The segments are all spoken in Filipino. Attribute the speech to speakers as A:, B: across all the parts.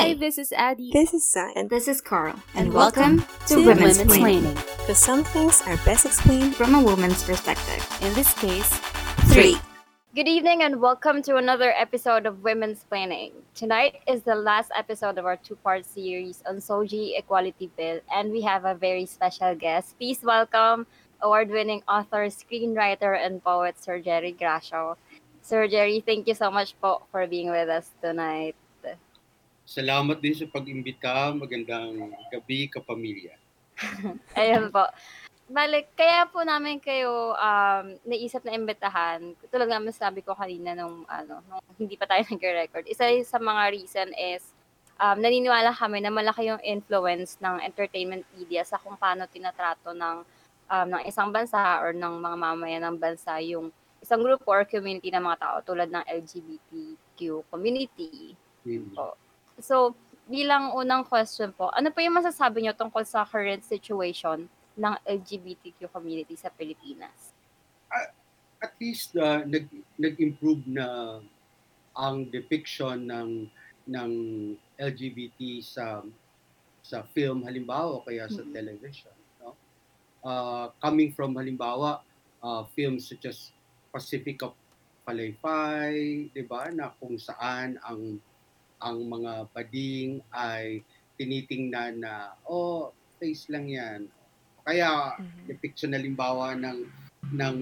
A: Hi, this is Addie.
B: This is Sai,
C: And this is Carl.
A: And welcome to
B: to
A: Women's
B: Women's
A: Planning.
B: because some things are best explained.
C: From a woman's perspective.
A: In this case,
B: Three.
D: Good evening and welcome to another episode of Women's Planning. Tonight is the last episode of our two-part series on Soji Equality Bill and we have a very special guest. Please welcome award-winning author, screenwriter, and poet Sir Jerry Gracio. Sir Jerry, thank you so much po for being with us tonight.
E: Salamat din sa pag-imbita. Magandang gabi, kapamilya.
D: Ayun po. Balik, kaya po namin kayo um, naisip na imbitahan. Tulad naman sabi ko kanina nung, ano, nung hindi pa tayo nag-record. Isa sa mga reason is um, naniniwala kami na malaki yung influence ng entertainment media sa kung paano tinatrato ng, um, ng isang bansa or ng mga mamayan ng bansa yung isang grupo or community ng mga tao tulad ng LGBTQ community.
E: Hmm.
D: Po. So, bilang unang question po, ano po yung masasabi nyo tungkol sa current situation ng LGBTQ community sa Pilipinas?
E: At least uh, nag, nag-improve na ang depiction ng ng LGBT sa sa film halimbawa o kaya sa
D: Mhm.
E: television no uh, coming from halimbawa uh, films such as Pacific of Palaypay 'di ba na kung saan ang ang mga bading ay tinitingnan na oh face lang yan kaya depiction halimbawa ng ng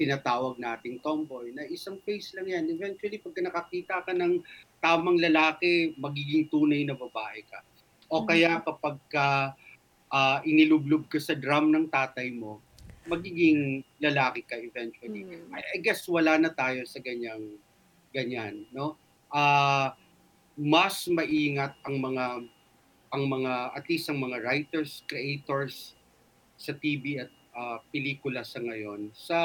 E: tinatawag nating tomboy na isang face lang yan. Eventually, pagka nakakita ka ng tamang lalaki, magiging tunay na babae ka. O kaya kapag ka ah, inilublob ka sa drum ng tatay mo, magiging lalaki ka eventually.
D: Mm.
E: I, I guess wala na tayo sa ganyang ganyan, no? Ah, mas maingat ang mga ang mga at least ang mga writers, creators sa TV at ah, pelikula sa ngayon sa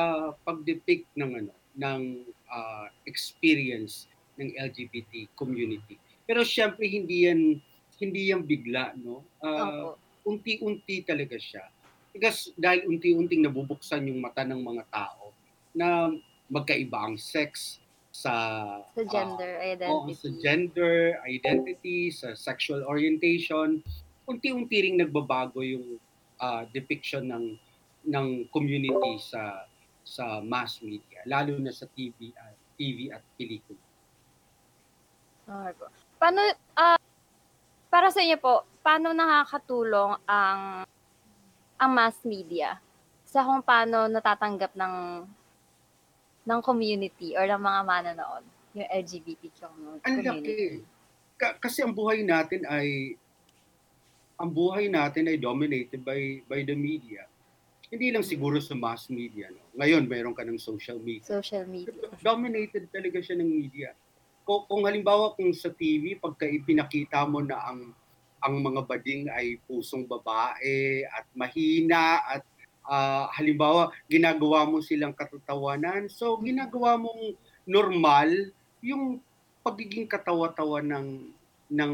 E: pagdepict ng ano ng ah, experience ng LGBT community. Pero syempre hindi yan hindi yan bigla, no?
D: Opo.
E: unti-unti talaga siya. Because dahil unti-unting nabubuksan yung mata ng mga tao na magkaiba ang sex sa
D: Sa
E: ah,
D: gender
E: Oo,
D: identity.
E: sa gender, identity, sa sexual orientation, unti-unti ring nagbabago yung ah, depiction ng ng community sa sa mass media, lalo na sa TV at TV at pelikula.
D: Okay. Paano, ah, para sa inyo po, paano nakakatulong ang ang mass media sa kung paano natatanggap ng ng community or ng mga manonood yung LGBTQ
E: Ang
D: community?
E: laki. Ka- kasi ang buhay natin ay ang buhay natin ay dominated by by the media. Hindi lang siguro sa mass media. No? Ngayon, mayroon ka ng social media.
D: Social media.
E: dominated talaga siya ng media. Kung, kung halimbawa kung sa TV, pagka ipinakita mo na ang ang mga bading ay pusong babae at mahina at ah, halimbawa ginagawa mo silang katatawanan, so ginagawa mong normal yung pagiging katawa-tawa ng ng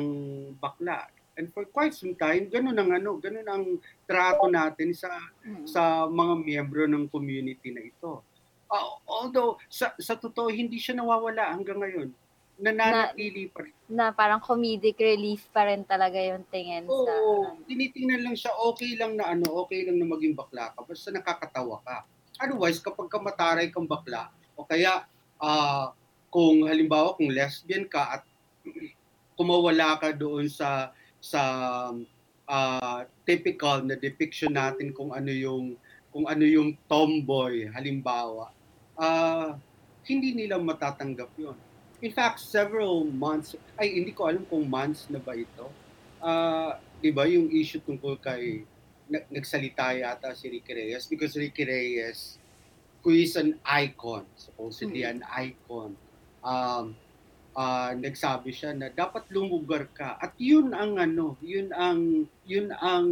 E: bakla. And for quite some time, ganun ang ano, ganun ang trato natin sa
D: Mm.
E: sa mga miyembro ng community na ito. Ah, although sa sa totoo hindi siya nawawala hanggang ngayon. Nananatili pa rin.
D: na parang comedic relief pa rin talaga yung tingin sa
E: Oo,
D: ano.
E: tinitingnan lang siya okay lang na ano, okay lang na maging bakla ka basta nakakatawa ka. Otherwise kapag ka mataray kang bakla o kaya ah, kung halimbawa kung lesbian ka at kumawala ka doon sa sa ah, typical na depiction natin kung ano yung kung ano yung tomboy halimbawa ah hindi nila matatanggap yon in fact several months ay hindi ko alam kung months na ba ito. Ah di ba yung issue tungkol kay na- nagsalita yata si Ricky Reyes because Ricky Reyes who is an icon supposedly an icon um ah, nagsabi siya na dapat lumugar ka. At yun ang ano yun ang yun ang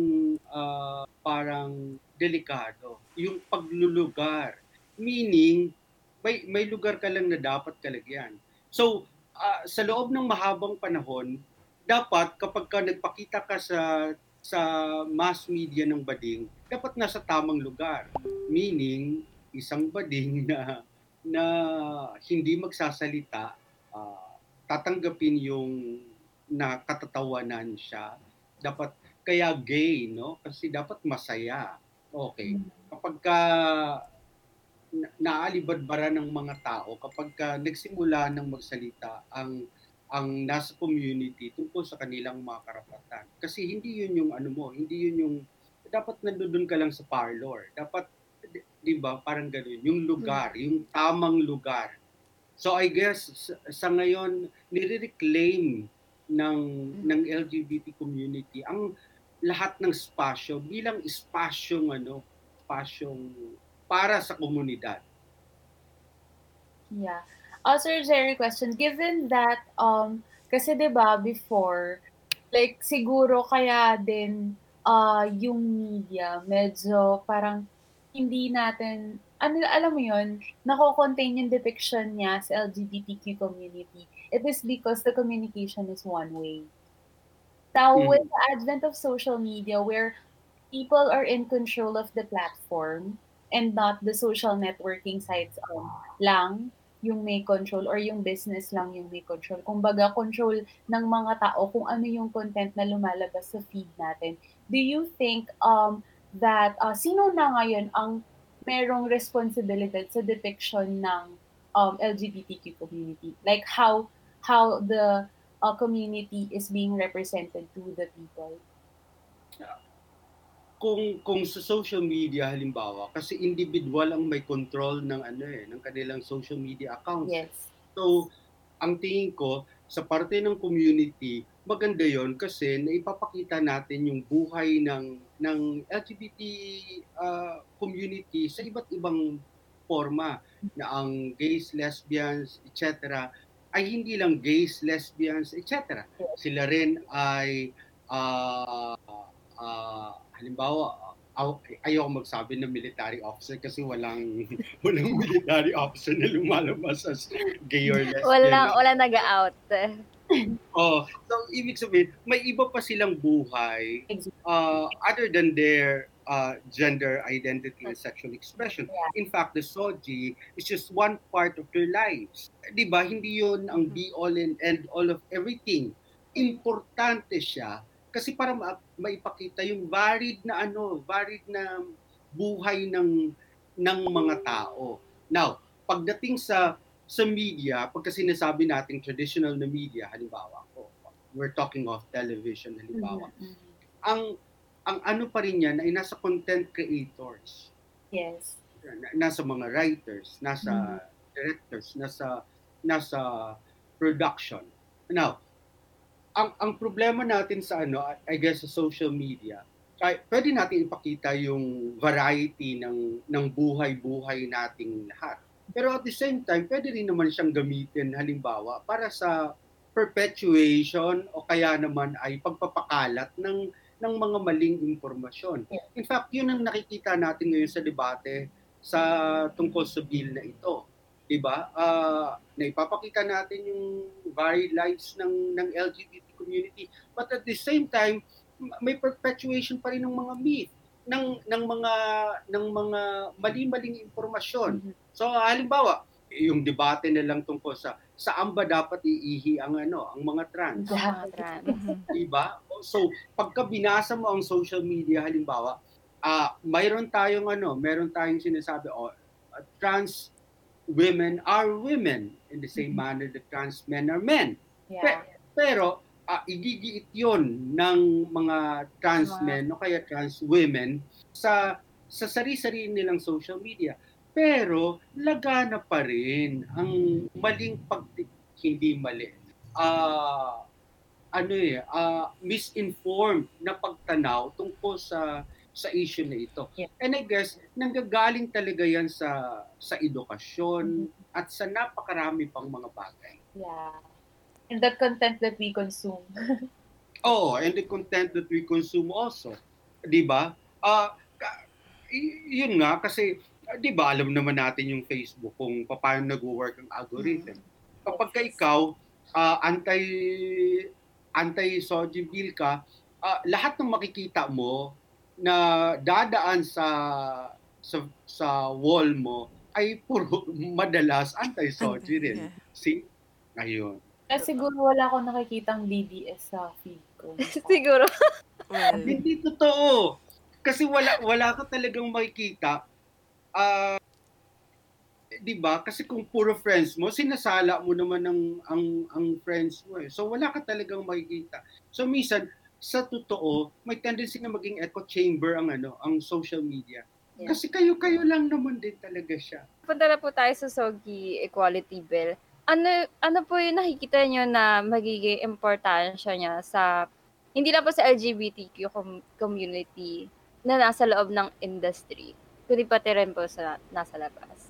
E: ah, parang delikado. Yung paglulugar meaning may may lugar ka lang na dapat kalagyan so ah, sa loob ng mahabang panahon dapat kapag ka nagpakita ka sa sa mass media ng bading dapat nasa tamang lugar meaning isang bading na na hindi magsasalita ah, tatanggapin yung na katatawanan siya. Dapat kaya gay, no? Kasi dapat masaya. Okay. Kapag ka naalibadbara ng mga tao, kapag ka nagsimula ng magsalita ang ang nasa community tungkol sa kanilang mga karapatan. Kasi hindi yun yung ano mo, hindi yun yung dapat nandoon ka lang sa parlor. Dapat di- ba, parang ganoon, yung lugar, yung tamang lugar. So I guess sa, sa ngayon nire-reclaim ng ng LGBT community ang lahat ng spasyo bilang espasyong ano, espasyong para sa komunidad.
F: Yeah. Uh, Sir Jerry, question. Given that, um, kasi 'di ba before, like siguro kaya din uh, yung media medyo parang hindi natin, ano, alam mo yun, nako-contain yung depiction niya sa LGBTQ community. It is because the communication is one way. Now,
E: Mhm.
F: with the advent of social media where people are in control of the platform and not the social networking sites um, lang yung may control or yung business lang yung may control. Kumbaga, control ng mga tao kung ano yung content na lumalabas sa feed natin. Do you think um, that uh, sino na ngayon ang merong responsibilidad sa depiction ng um, LGBTQ community? Like how how the uh, community is being represented to the people?
E: Kung kung sa social media halimbawa kasi individual ang may control ng ano eh ng kanilang social media accounts.
F: Yes.
E: So ang tingin ko sa parte ng community maganda 'yon kasi naipapakita natin yung buhay ng ng LGBT uh, community sa iba't ibang forma na ang gays, lesbians, etc. ay hindi lang gays, lesbians, etc. Sila rin ay uh, uh, halimbawa, aw- ayoko magsabi ng military officer kasi walang walang military officer na lumalabas as gay or lesbian.
D: Wala, wala nag-out.
E: Oh, so ibig sabihin, may iba pa silang buhay uh, other than their uh, gender identity and sexual expression. In fact, the soji is just one part of their lives. 'Di ba? Hindi 'yun ang be all and end all of everything. Importante siya kasi para ma- maipakita yung varied na ano, varied na buhay ng ng mga tao. Now, pagdating sa sa media, pagka sinasabi nating traditional na media, halimbawa, oh, we're talking of television, halimbawa, ang ang ano pa rin yan ay nasa content creators,
F: Yes.
E: na- nasa mga writers, nasa directors, nasa nasa production. Now, ang ang problema natin sa ano, I guess sa social media, ay pwede natin ipakita yung variety ng ng buhay-buhay nating lahat. Pero at the same time, pwede rin naman siyang gamitin halimbawa para sa perpetuation o kaya naman ay pagpapakalat ng ng mga maling impormasyon. In fact, yun ang nakikita natin ngayon sa debate sa tungkol sa bill na ito. 'Di ba? Ah, naipapakita natin yung varied lives ng ng LGBT community, but at the same time, may perpetuation pa rin ng mga myth ng ng mga ng mga mali-maling impormasyon. So halimbawa, yung debate na lang tungkol sa saan ba dapat iihi ang ano, ang mga trans.
F: Yeah.
E: Diba? So, pagka binasa mo ang social media halimbawa, ah mayroon tayong ano, mayroon tayong sinasabi oh, uh, trans women are women in the same manner that trans men are men.
F: Yeah.
E: Pero ah, igigiit 'yon ng mga trans
F: Wow.
E: men o kaya trans women sa sa sari-sarili nilang social media. Pero lagana pa rin ang maling pag hindi mali. Ah ano eh, ah, misinformed na pagtanaw tungkol sa sa issue na ito.
F: Yeah.
E: And I guess nanggagaling talaga 'yan sa sa edukasyon at sa napakarami pang mga bagay.
F: Yeah. And the content that we consume.
E: Oh, and the content that we consume also. 'Di ba? Ah, y- yun nga kasi ah, 'di ba alam naman natin yung Facebook kung paano nagwo-work ang algorithm. Kapag ka ikaw ah, anti anti soji bill ka, ah, lahat ng makikita mo na dadaan sa sa sa wall mo ay puro madalas anti soji rin.
G: Yeah.
E: See? Ayun.
F: Kasi siguro wala akong nakikitang BDS sa feed ko.
D: Siguro.
B: Well,
E: Hindi totoo. Kasi wala wala ka talagang makikita. Ah, 'di ba? Kasi kung puro friends mo, sinasala mo naman ang ang ang friends mo eh. So wala ka talagang makikita. So minsan sa totoo, may tendency na maging echo chamber ang ano, ang social media.
D: Yeah.
E: Kasi kayo-kayo lang naman din talaga siya.
D: Punta na po tayo sa SOGI Equality Bill. Ano ano po yung nakikita nyo na magiging importansya niya sa hindi lang po sa LGBTQ com- community na nasa loob ng industry, kundi pati rin po sa nasa labas.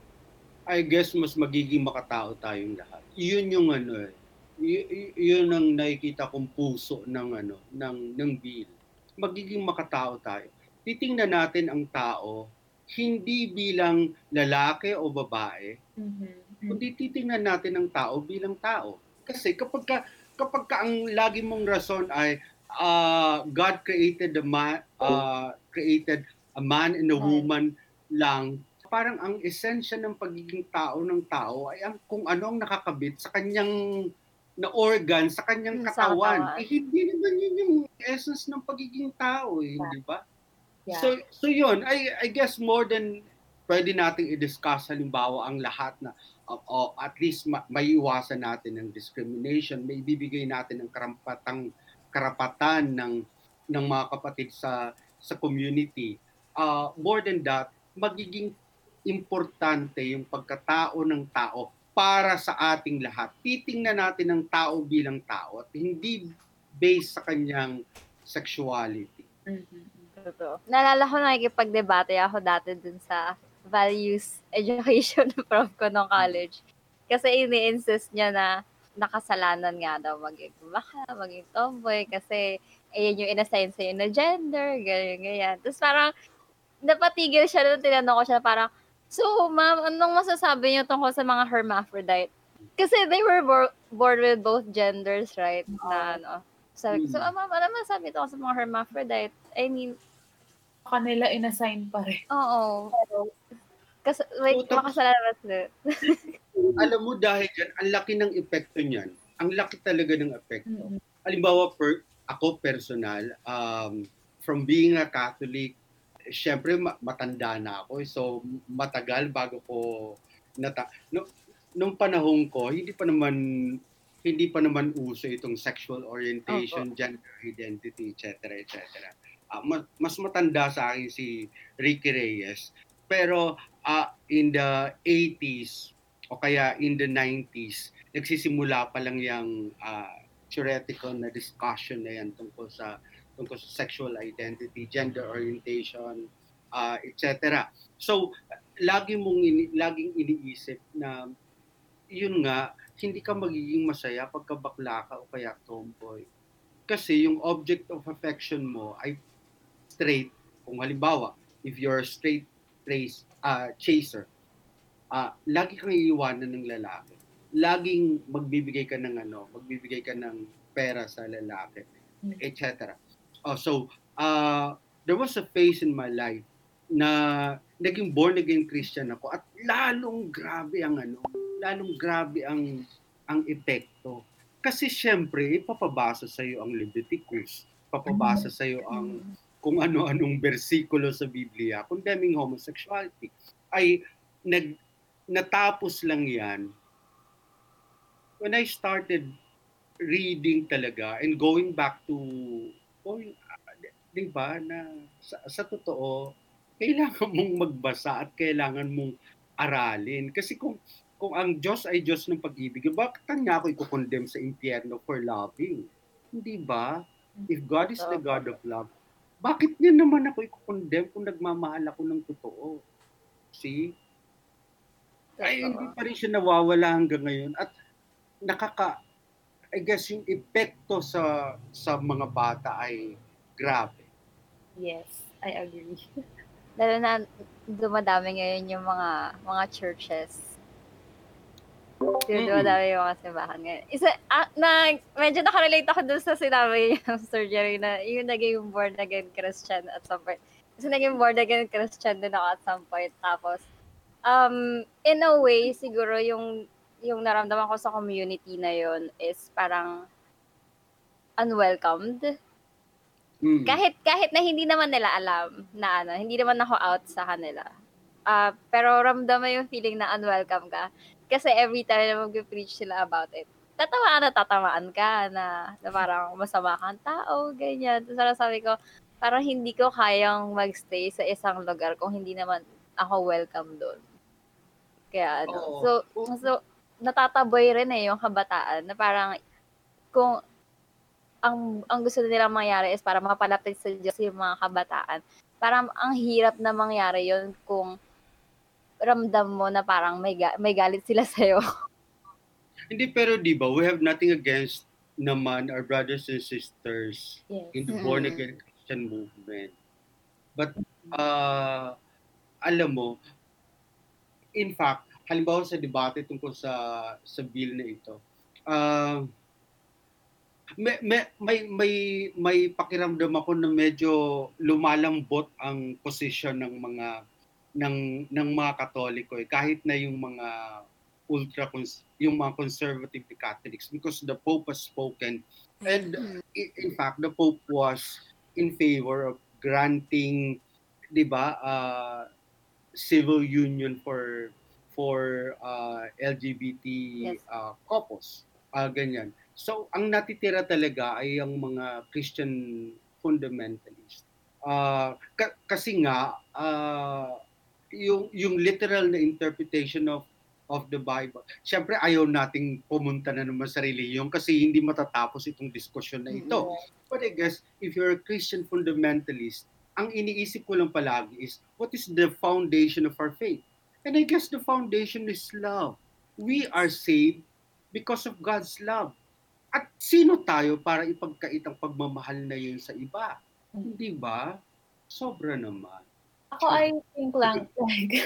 E: I guess mas magiging makatao tayong lahat. Yun yung ano eh. Y- yun ang nakikita kong puso ng ano ng ng bill. Magiging makatao tayo. Titingnan natin ang tao hindi bilang lalaki o babae,
F: Mhm.
E: kundi titingnan natin ang tao bilang tao. Kasi kapag ka, kapag ka ang lagi mong rason ay ah, God created a man ah, created a man and a woman lang parang ang esensya ng pagiging tao ng tao ay ang kung ano ang nakakabit sa kanyang na organ sa kanyang
D: Hmm, sa
E: katawan.
D: katawan.
E: Eh, hindi naman yun yung essence ng pagiging tao eh, di ba?
F: Yeah.
E: So so yun, I I guess more than pwede nating i-discuss halimbawa ang lahat na o o at least ma- maiiwasan natin ng discrimination, may bibigay natin ng karampatang karapatan ng ng mga kapatid sa sa community. Uh, more than that, magiging importante yung pagkatao ng tao para sa ating lahat. Titingnan natin ang tao bilang tao at hindi based sa kanyang sexuality.
F: Mhm.
D: Totoo. Naalala ko nakikipag-debate ako dati dun sa values education prof ko nung college. Kasi ini-insist niya na nakasalanan nga daw maging baka, maging tomboy kasi ayun yung inassign sa'yo na gender, ganyan, ganyan. Tapos parang napatigil siya nung tinanong ko siya parang, so ma'am, anong masasabi niyo tungkol sa mga hermaphrodite? Kasi they were bor- born with both genders, right? Na ano. Sabi ko, so ah, ma'am, ano masasabi tungkol sa mga hermaphrodite? I mean,
F: Kanila inassign pa rin.
D: Oo. Kasi, wait,
E: So,
D: makasalamat na.
E: Alam mo dahil dyan, ang laki ng epekto niyan. Ang laki talaga ng epekto.
F: Mhm.
E: Halimbawa, per, ako personal, um, from being a Catholic, syempre ma- matanda na ako. So, matagal bago ko nata... No, nung panahon ko, hindi pa naman hindi pa naman uso itong sexual orientation, gender identity, etc. etc. Ah, ma- mas matanda sa akin si Ricky Reyes. Pero ah, in the 80s o kaya in the 90s, nagsisimula pa lang yung ah, theoretical na discussion na yan tungkol sa tungkol sa sexual identity, gender orientation, ah, etc. So, lagi mong ini, laging iniisip na yun nga, hindi ka magiging masaya pagka bakla ka o kaya tomboy. Kasi yung object of affection mo ay straight. Kung halimbawa, if you're a straight race uh, chaser, ah lagi kang iiwanan ng lalaki. Laging magbibigay ka ng ano, magbibigay ka ng pera sa lalaki, etc. Oh, so, uh, there was a phase in my life na naging born again Christian ako at lalong grabe ang ano, lalong grabe ang ang epekto. Kasi syempre, ipapabasa sa iyo ang Leviticus, papabasa sa iyo ang kung ano-anong bersikulo sa Biblia condemning homosexuality. Ay nag natapos lang 'yan when I started reading talaga and going back to oh, di ba na sa, sa totoo kailangan mong magbasa at kailangan mong aralin kasi kung kung ang Diyos ay Diyos ng pag-ibig, bakit kanya ako i-condemn sa impyerno for loving? Hindi ba? If God is the God of love, bakit niya naman ako i-condemn kung nagmamahal ako ng totoo? See? Ay, hindi pa rin siya nawawala hanggang ngayon. At nakaka, I guess yung epekto sa sa mga bata ay grabe.
F: Yes, I agree.
D: Lalo na dumadami ngayon yung mga mga churches. Dumadami yung mga simbahan ngayon. Isa, ah, na, medyo nakarelate ako dun sa sinabi yung Sir Jerry na yung naging born again Christian at some point. Kasi naging born again Christian din ako at some point. Tapos, um, in a way, siguro yung yung naramdaman ko sa community na yon is parang unwelcomed.
E: Mm.
D: Kahit kahit na hindi naman nila alam na ano, hindi naman ako out sa kanila. Ah, pero ramdam yung feeling na unwelcome ka. Kasi every time na mag-preach sila about it, tatamaan na tatamaan ka na, na parang masama kang tao, ganyan. Tapos parang sabi ko, parang hindi ko kayang magstay sa isang lugar kung hindi naman ako welcome doon. Kaya ano,
E: Oo.
D: so, so, natataboy rin eh yung kabataan na parang kung ang ang gusto nilang mangyari is para mapalapit sa Diyos yung mga kabataan. Parang ang hirap na mangyari yon kung ramdam mo na parang may, ga- may galit sila sa'yo.
E: Hindi, pero di ba, we have nothing against naman our brothers and sisters
F: Yes.
E: in the
D: Mm.
E: born again Christian movement. But uh, alam mo, in fact, halimbawa sa debate tungkol sa sa bill na ito, uh, may, may, may, may, may pakiramdam ako na medyo lumalambot ang posisyon ng mga ng ng mga Katoliko eh, kahit na yung mga ultra yung mga conservative Catholics because the Pope has spoken and in fact the Pope was in favor of granting 'di ba uh, civil union for for uh, LGBT
D: Yes.
E: uh, couples uh, ganyan so ang natitira talaga ay ang mga Christian fundamentalist uh, ka- kasi nga uh, yung yung literal na interpretation of of the Bible. Siyempre ayaw nating pumunta na naman sa reliyon kasi hindi matatapos itong diskusyon na ito. But I guess if you're a Christian fundamentalist, ang iniisip ko lang palagi is what is the foundation of our faith? And I guess the foundation is love. We are saved because of God's love. At sino tayo para ipagkait ang pagmamahal na yun sa iba? Hindi ba? Sobra naman.
F: Ako, I think lang, like,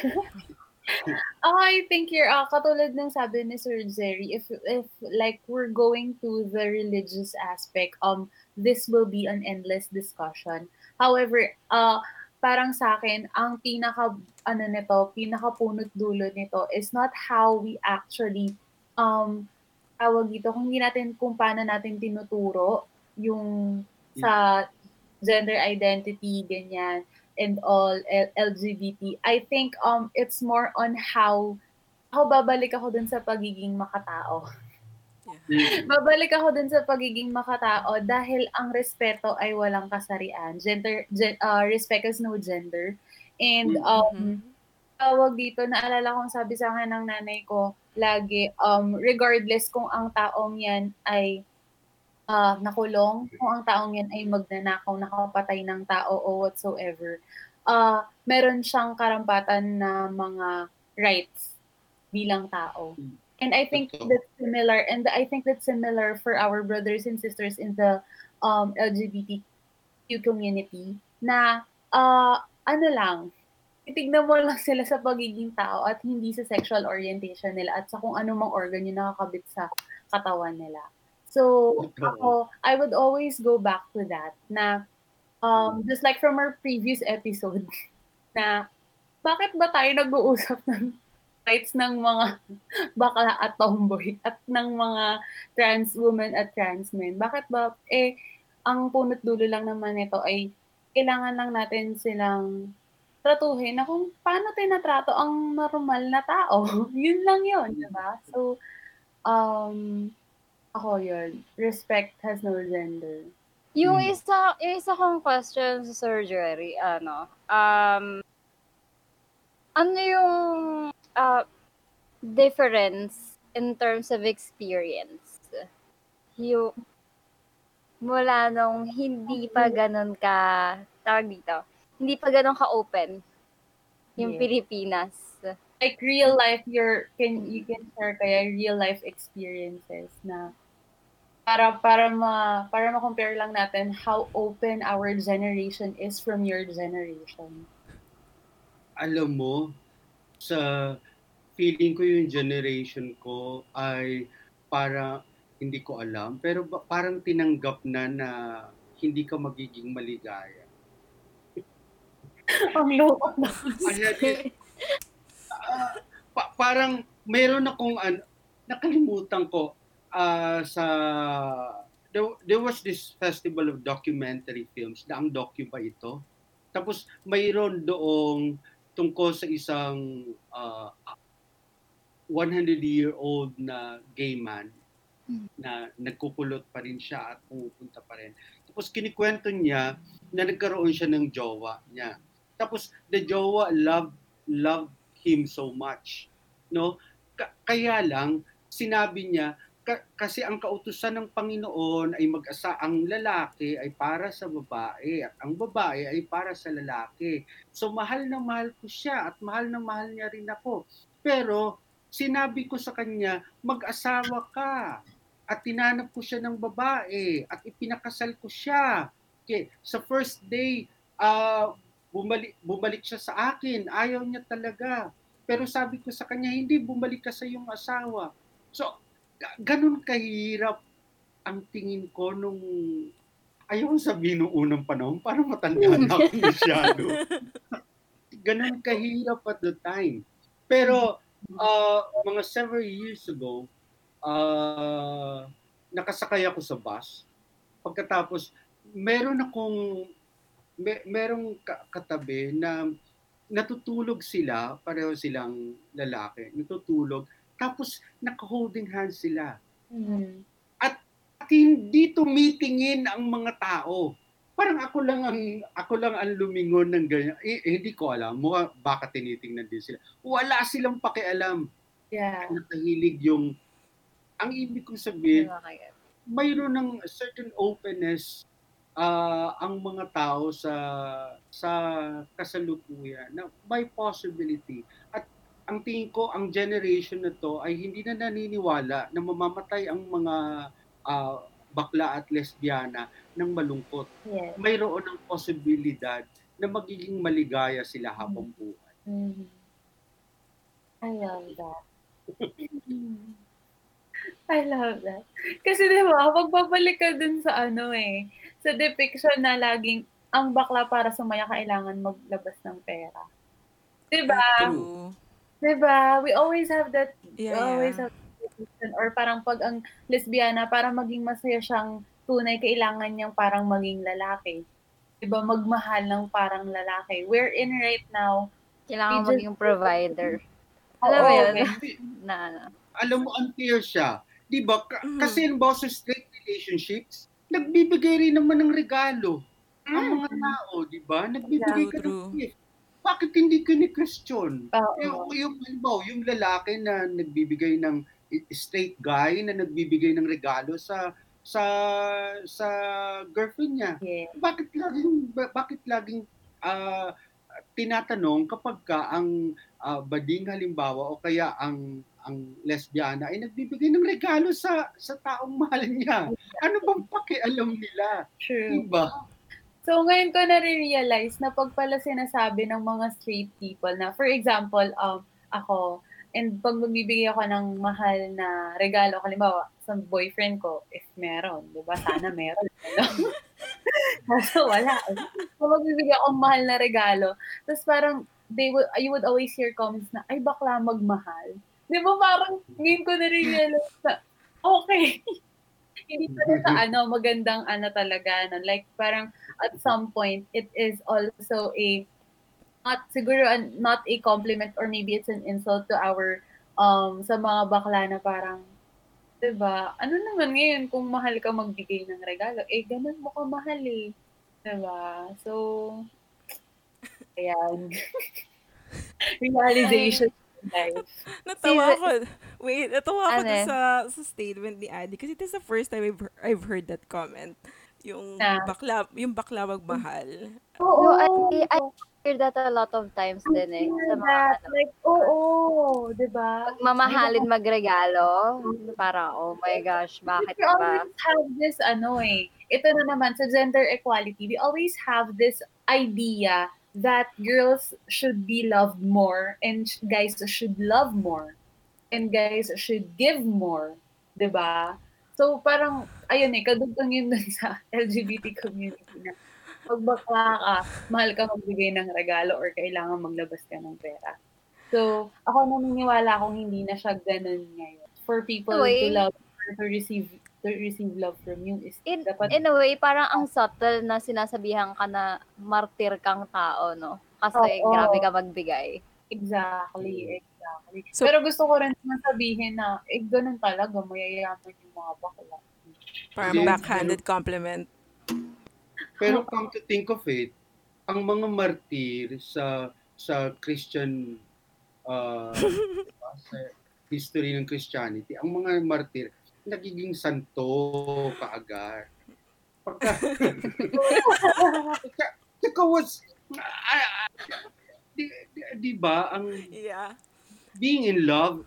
F: ako, I think you're, uh, katulad ng sabi ni Sir Jerry, if, if, like, we're going to the religious aspect, um, this will be an endless discussion. However, uh, parang sa akin, ang pinaka, ano nito, pinaka punot dulo nito is not how we actually, um, tawag dito, kung hindi natin, kung paano natin tinuturo yung sa gender identity, ganyan, and all LGBT. I think um it's more on how how babalik ako dun sa pagiging makatao.
E: Mm.
F: Babalik ako dun sa pagiging makatao dahil ang respeto ay walang kasarian. Gender gen, uh, respect is no gender. And um tawag dito, naalala kong sabi sa akin ng nanay ko, lagi, um, regardless kung ang taong yan ay ah, nakulong, kung ang taong yan ay magnanakaw, nakapatay ng tao o whatsoever, ah meron siyang karampatan na mga rights bilang tao. And I think that's similar, and I think that's similar for our brothers and sisters in the um, LGBTQ community na ah ano lang, titignan mo lang sila sa pagiging tao at hindi sa sexual orientation nila at sa kung anumang organ yung nakakabit sa katawan nila. So, ako, I would always go back to that na um, just like from our previous episode na bakit ba tayo nag-uusap ng rights ng mga bakla at tomboy at ng mga trans women at trans men? Bakit ba, eh, ang punot dulo lang naman nito ay kailangan lang natin silang tratuhin na kung paano tinatrato ang normal na tao. yun lang yun, di ba? So, um, ako yun. Respect has no gender.
D: Yung
E: Mm.
D: isa, yung isa kong question sa surgery, ano, um, ano yung uh, difference in terms of experience? Yung, mula nung hindi pa ganun ka, tawag dito, hindi pa ganun ka-open yung
F: Yes.
D: Pilipinas.
F: Like real life, your can you can share kaya real life experiences na para para ma para ma-compare lang natin how open our generation is from your generation.
E: alam mo, sa feeling ko yung generation ko ay para hindi ko alam, pero ba- parang tinanggap na na hindi ka magiging maligaya.
F: Ang.
E: Kaya di- Ah, pa- parang meron akong an nakalimutan ko ah, sa there, there was this festival of documentary films na ang docu ba ito tapos mayroon doong tungkol sa isang ah, 100 year old na gay man na nagkukulot pa rin siya at pumupunta pa rin. Tapos kinikwento niya na nagkaroon siya ng jowa niya. Tapos the jowa loved loved him so much. No? Ka- kaya lang sinabi niya ka- kasi ang kautusan ng Panginoon ay mag-asa ang lalaki ay para sa babae at ang babae ay para sa lalaki. So mahal na mahal ko siya at mahal na mahal niya rin ako. Pero sinabi ko sa kanya, mag-asawa ka. At tinanap ko siya ng babae at ipinakasal ko siya. Okay, sa first day, ah bumalik, bumalik siya sa akin. Ayaw niya talaga. Pero sabi ko sa kanya, hindi, bumalik ka sa iyong asawa. So, ganun kahirap ang tingin ko nung ayaw ko sabihin nung unang panahon para matanda na ako masyado. ganun kahirap at the time. Pero uh, mga several years ago, uh, nakasakay ako sa bus. Pagkatapos, meron akong, may, merong ka- katabi na natutulog sila, pareho silang lalaki, natutulog, tapos naka-holding hands sila.
F: Mhm.
E: At hindi tumitingin ang mga tao. Parang ako lang ang ako lang ang lumingon ng ganyan. Eh, eh, hindi ko alam. Mukha baka tinitingnan din sila. Wala silang pakialam.
F: Yeah.
E: Nakahilig yung ang ibig kong sabihin, mayroon ng certain openness ah, ang mga tao sa sa kasalukuyan na may possibility at ang tingin ko ang generation na to ay hindi na naniniwala na mamamatay ang mga ah, bakla at lesbiana ng malungkot.
F: Yes.
E: Mayroon ng posibilidad na magiging maligaya sila habang buhay.
F: Mhm. I love that. I love that. Kasi di ba, pagbabalik ka dun sa ano eh, sa depiction na laging ang bakla para sumaya kailangan maglabas ng pera. Di ba?
G: True.
F: Di ba? We always have that, we
G: Yeah,
F: always
G: yeah.
F: have that. Or parang pag ang lesbiana, para maging masaya siyang tunay, kailangan niyang parang maging lalaki. Di ba? Magmahal ng parang lalaki. We're in right now,
D: Kailangan
F: We just-
D: maging provider.
F: Oo,
D: Alam mo yun?
F: ganun.
D: Na, ano.
E: alam mo, unfair siya. Di ba? Ka-
G: Mhm.
E: Kasi yung sa straight relationships, nagbibigay rin naman ng regalo. Ang mga tao, di ba? Nagbibigay ka
G: True,
E: ng gift. Bakit hindi ka ni-question?
F: Oo.
E: Yung, yung, halimbawa, yung lalaki na nagbibigay ng straight guy na nagbibigay ng regalo sa sa sa girlfriend niya.
F: Yeah.
E: Bakit laging ba- bakit laging ah, tinatanong kapag ka ang ah, bading halimbawa o kaya ang ang lesbiana ay nagbibigay ng regalo sa sa taong mahal niya. Ano bang pakialam nila?
F: True.
E: Diba?
F: So, ngayon ko na-realize na pag pala sinasabi ng mga straight people na, for example, um, ako, and pag magbibigay ako ng mahal na regalo, halimbawa, sa boyfriend ko, if meron, di ba? Sana meron. Kaso wala. So, magbibigay akong mahal na regalo. Tapos parang, they would, you would always hear comments na, ay, bakla magmahal. Di ba parang, ngayon ko na-realize na, okay. Hindi pala sa ano, magandang ano talaga. No? Like, parang, at some point, it is also a, not, siguro, an- not a compliment or maybe it's an insult to our, um, sa mga bakla na parang, 'di ba? Ano naman ngayon kung mahal ka magbigay ng regalo? Eh, ganun mo ka mahal eh. 'Di ba? So, ayan. Realization life.
G: Natawa ako. Wait, natawa ako
D: Ano
G: sa, sa statement ni Adi. Kasi this is the first time I've, I've heard that comment. Yung
F: Ah.
G: bakla, yung bakla magmahal.
F: Oo.
D: No, I, I hear that a lot of times din eh. Sa mga
F: that,
D: ano,
F: like, oo, 'di ba?
D: mamahalin magregalo. Parang, oh my gosh, bakit
F: we
D: ba?
F: always have this, ano eh, ito na naman, sa gender equality, we always have this idea that girls should be loved more and guys should love more and guys should give more. 'di ba? So, parang, ayun eh, kadugtong yun dun sa LGBT community na pag bakla ka, mahal ka magbigay ng regalo or kailangan maglabas ka ng pera. So, ako naniniwala kung hindi na siya ganun ngayon. for people
D: Wait.
F: to love or to receive to receive love from you is
D: In,
F: dapat
D: in a way, parang ang subtle na sinasabihan ka na martir kang tao, no? Kasi
F: Oo.
D: grabe ka magbigay.
F: exactly exactly
G: So-
F: pero gusto ko rin sabihin na eh ganun talaga mayayaman yung mga bakla
G: Parang
E: Yes.
G: backhanded compliment.
E: Pero come to think of it, ang mga martir sa sa Christian uh, sa history ng Christianity, ang mga martir nagiging santo kaagad. Pagka, tsaka was, ah, di, di, di ba, ang
G: Yeah.
E: being in love,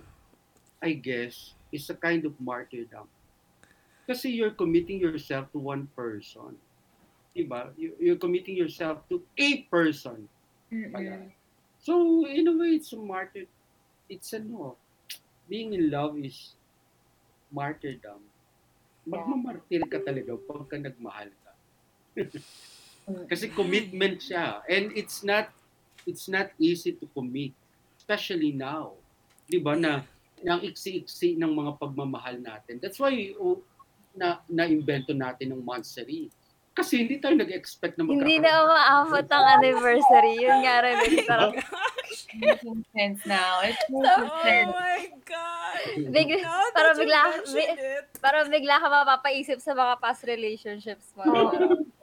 E: I guess, is a kind of martyrdom. Kasi you're committing yourself to one person. Diba? You- You're committing yourself to a person.
F: Mm-mm.
E: So, in a way, it's a martyr. It's ano, being in love is martyrdom. Magmamartir ka talaga pagka nagmahal ka. Kasi commitment siya. And it's not it's not easy to commit. Especially now. Di ba na ang iksi-iksi ng mga pagmamahal natin. That's why oh, na na-invento natin ng monthsary. Kasi hindi tayo nag-expect na
D: Hindi
E: magkakaroon.
D: na umaabot ang anniversary. Yun nga rin. eh, Parang,
F: making sense now it's
G: Oh
F: making sense
G: my God!
D: Big, parang
G: you
D: bigla,
G: it.
D: parang bigla ka mapapaisip sa mga past relationships mo.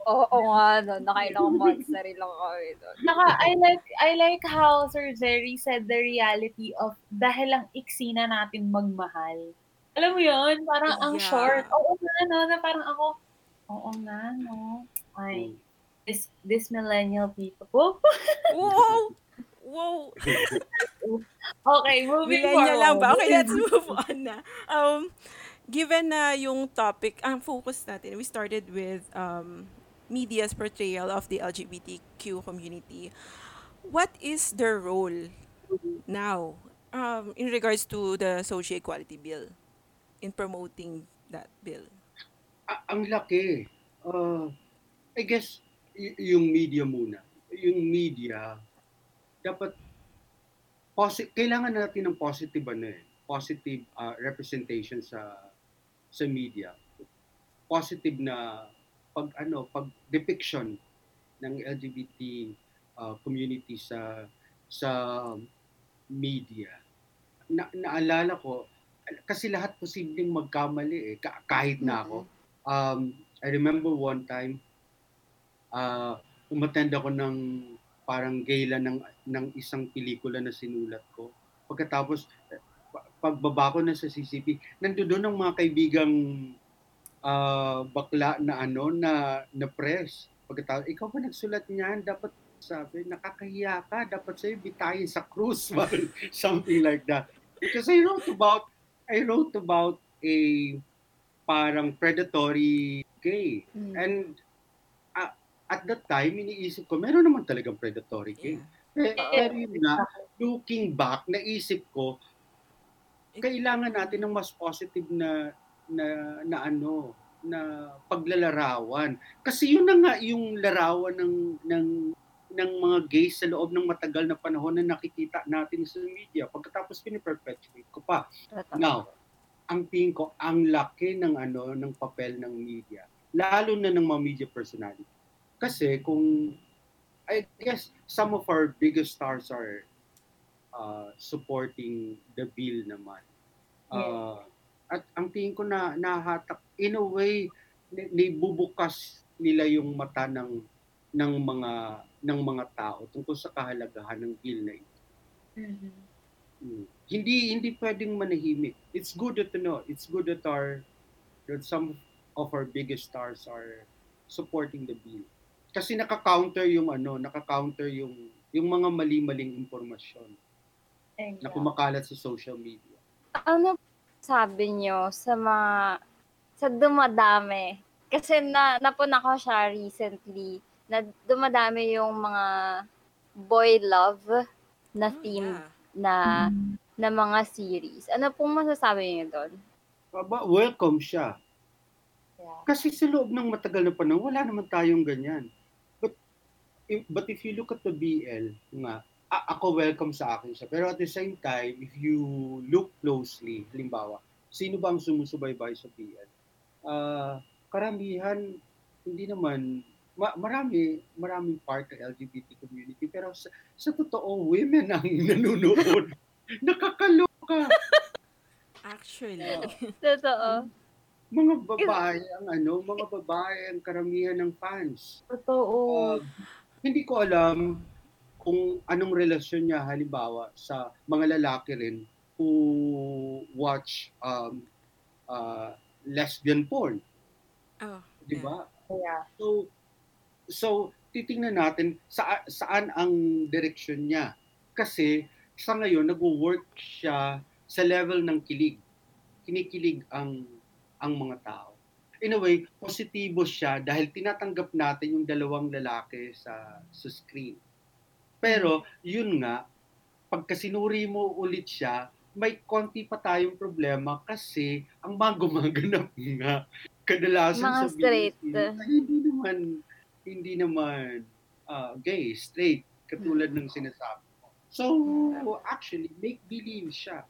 D: Oo oh, nga, no, nakailang months na rin lang kami doon.
F: Saka, I like I like how Sir Jerry said the reality of dahil lang iksi na natin magmahal. Alam mo yun? Parang ang
G: Yeah.
F: short. Oo nga, no? Na parang ako, oo nga, no? Ay, this, this millennial people. Oh,
G: Wow! Wow!
F: okay, moving
G: Millennial lang ba?
F: forward.
G: Okay, let's move on na. Um, given na yung topic, ang focus natin, we started with um, media's portrayal of the LGBTQ community. What is their role now um, in regards to the social equality bill in promoting that bill?
E: Ah, ang laki. Uh, I guess, y- yung media muna. Yung media, dapat, posi- kailangan natin ng positive, ano eh, positive ah, representation sa sa media. Positive na pag ano, pag depiction ng LGBT ah, community sa sa media. Na, naalala ko, kasi lahat posibleng magkamali eh, ka- kahit na ako. Um, I remember one time, uh, umattend ako ng parang gala ng, ng isang pelikula na sinulat ko. Pagkatapos, eh, pa- pagbaba ko na sa CCP, nandoon ang mga kaibigang ah, bakla na ano, na, na press. Pagkatapos, ikaw ba nagsulat niyan? Dapat sabi, nakakahiya ka, dapat sa'yo bitayin sa cruise, something like that. Because I wrote about, I wrote about a parang predatory gay.
D: Mm.
E: And ah, at that time, iniisip ko, meron naman talagang predatory gay.
G: Yeah.
E: Eh, Pero yun nga, looking back, naisip ko, kailangan natin ng mas positive na na na ano na paglalarawan. Kasi yun na nga yung larawan ng ng ng mga gays sa loob ng matagal na panahon na nakikita natin sa media. Pagkatapos piniperpetuate ko pa. Now, ang tingin ko, ang laki ng ano ng papel ng media, lalo na ng mga media personality. Kasi kung I guess some of our biggest stars are uh, supporting the bill naman. Uh, at ang tingin ko na nahatak in a way ni- nibubukas nila yung mata ng ng mga ng mga tao tungkol sa kahalagahan ng bill na ito.
F: Mhm.
E: Mm. Hindi hindi pwedeng manahimik. It's good that know. It's good that our that some of our biggest stars are supporting the bill. Kasi naka-counter yung ano, naka-counter yung yung mga mali-maling impormasyon na kumakalat sa social media.
D: Ano sabi nyo sa mga, sa dumadami? Kasi na, napun ako siya recently, na dumadami yung mga boy love na
G: Oh,
D: theme
G: yeah.
D: na na mga series. Ano pong masasabi niyo doon?
E: Aba, welcome siya.
F: Yeah.
E: Kasi sa loob ng matagal na panahon, wala naman tayong ganyan. But if, but if you look at the BL, nga, a- ako welcome sa akin siya. Pero at the same time, if you look closely, halimbawa, sino ba ang sumusubaybay sa PL? Ah, karamihan, hindi naman, ma- marami, maraming part ng LGBT community, pero sa, sa totoo, women ang nanonood. Nakakaloka.
G: Actually.
D: Totoo.
E: Mga babae ang ano, mga babae ang karamihan ng fans.
F: Totoo.
E: Uh, hindi ko alam kung anong relasyon niya halimbawa sa mga lalaki rin who watch um, uh, lesbian porn,
G: Oh,
E: 'di ba?
F: yeah.
E: So so titingnan natin sa, saan ang direksyon niya. Kasi sa ngayon nagwo-work siya sa level ng kilig. Kinikilig ang ang mga tao. In a way, positibo siya dahil tinatanggap natin yung dalawang lalaki sa sa screen. Pero yun nga, pagka sinuri mo ulit siya, may konti pa tayong problema kasi ang mga gumaganap nga kadalasan
D: Mga
E: sa
D: straight.
E: Ay hindi naman hindi naman ah, gay, straight katulad ng sinasabi mo. So, actually, make believe siya.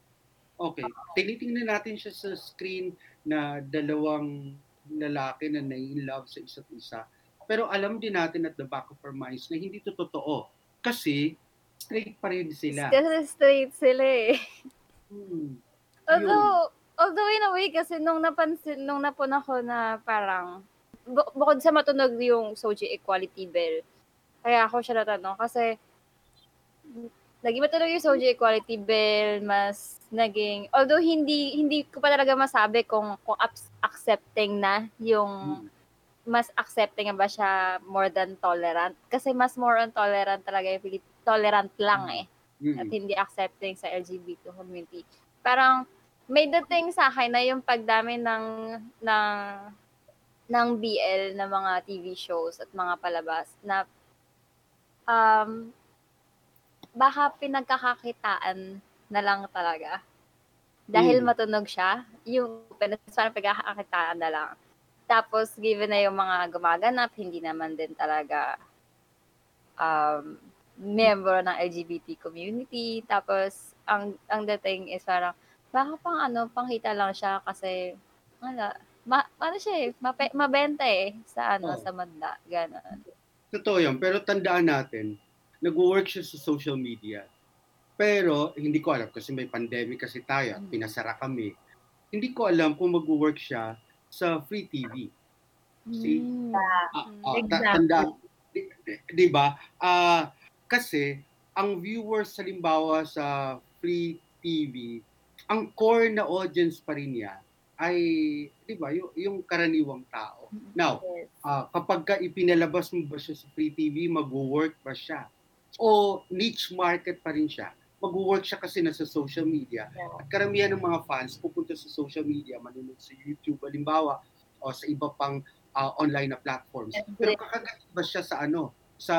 E: Okay, tinitingnan natin siya sa screen na dalawang lalaki na nai-love sa isa't isa. Pero alam din natin at the back of our minds na hindi to totoo. Kasi straight pa rin sila.
D: Kasi straight sila eh.
E: Hmm.
D: Although, although in a way, kasi nung napansin, nung napun ako na parang, bu- bukod sa matunog yung Soji Equality Bill, kaya ako siya natanong kasi naging matunog yung Soji Equality Bill, mas naging, although hindi hindi ko pa talaga masabi kung kung accepting na yung
E: Hmm.
D: mas accepting ba siya more than tolerant kasi mas more on tolerant talaga yung Pilip- tolerant lang eh
E: Mm.
D: at hindi accepting sa LGBT community. Parang may dating sa akin na yung pagdami ng ng ng BL na mga TV shows at mga palabas na um baka pinagkakakitaan na lang talaga. Dahil
E: Mm.
D: matunog siya, yung parang pagkakakitaan na lang. Tapos, given na yung mga gumaganap, hindi naman din talaga um, member ng LGBT community. Tapos, ang ang dating is parang, baka pang ano, panghita lang siya kasi, wala, ma, ano siya eh, mape, mabenta eh, sa ano,
E: Oo.
D: sa madla, gano'n.
E: Totoo yan. Pero tandaan natin, nag-work siya sa social media. Pero, hindi ko alam kasi may pandemic kasi tayo, at
D: Mm.
E: pinasara kami. Hindi ko alam kung mag-work siya sa free TV. See?
D: Mm.
E: Ah, ah, ta-
F: Exactly.
E: tanda, di, di- di ba? Ah, kasi, ang viewers halimbawa sa free TV, ang core na audience pa rin niya ay, di ba, yung, yung karaniwang tao. Now,
F: Yes.
E: Ah, kapag ka ipinalabas mo ba siya sa free TV, mag-work ba siya? O niche market pa rin siya? Mag-work siya kasi nasa social media.
F: Yeah.
E: At karamihan ng mga fans pupunta sa social media, manunod sa YouTube, halimbawa, o sa iba pang ah, online na platforms. Pero kakagat ba siya sa ano? Sa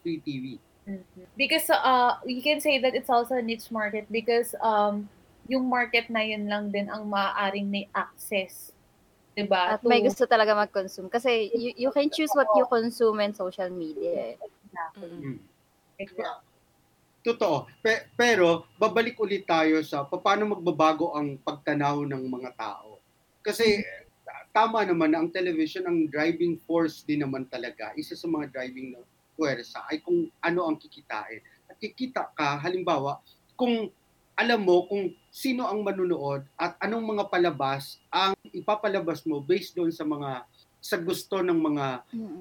E: free TV?
F: Mhm. Because uh, you can say that it's also a niche market because um, yung market na yun lang din ang maaaring may access. Diba?
D: At may
F: To-
D: gusto talaga mag-consume. Kasi you, you can choose what you consume in social media. eh.
G: Mm.
E: Hmm. Totoo. Pe- pero, babalik ulit tayo sa paano magbabago ang pagtanaw ng mga tao. Kasi, tama naman na ang television, ang driving force din naman talaga, isa sa mga driving na puwersa ay kung ano ang kikitain. At kikita ka, halimbawa, kung alam mo kung sino ang manunood at anong mga palabas ang ipapalabas mo based doon sa mga sa gusto ng mga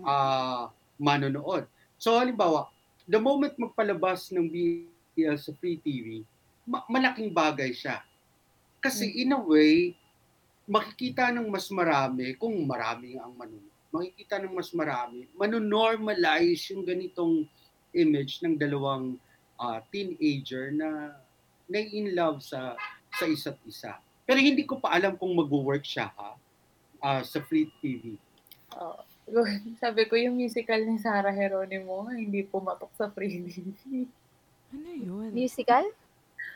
E: ah manonood. So halimbawa, the moment magpalabas ng BL sa free TV, ma- malaking bagay siya. Kasi in a way, makikita ng mas marami, kung marami ang manonood, makikita ng mas marami, manonormalize yung ganitong image ng dalawang ah, teenager na na in love sa sa isa't isa. Pero hindi ko pa alam kung mag-work siya ha ah, sa free TV.
F: Oo. Sabi ko, yung musical ni Sarah Geronimo, hindi pumatok sa free.
G: Ano yun?
D: Musical?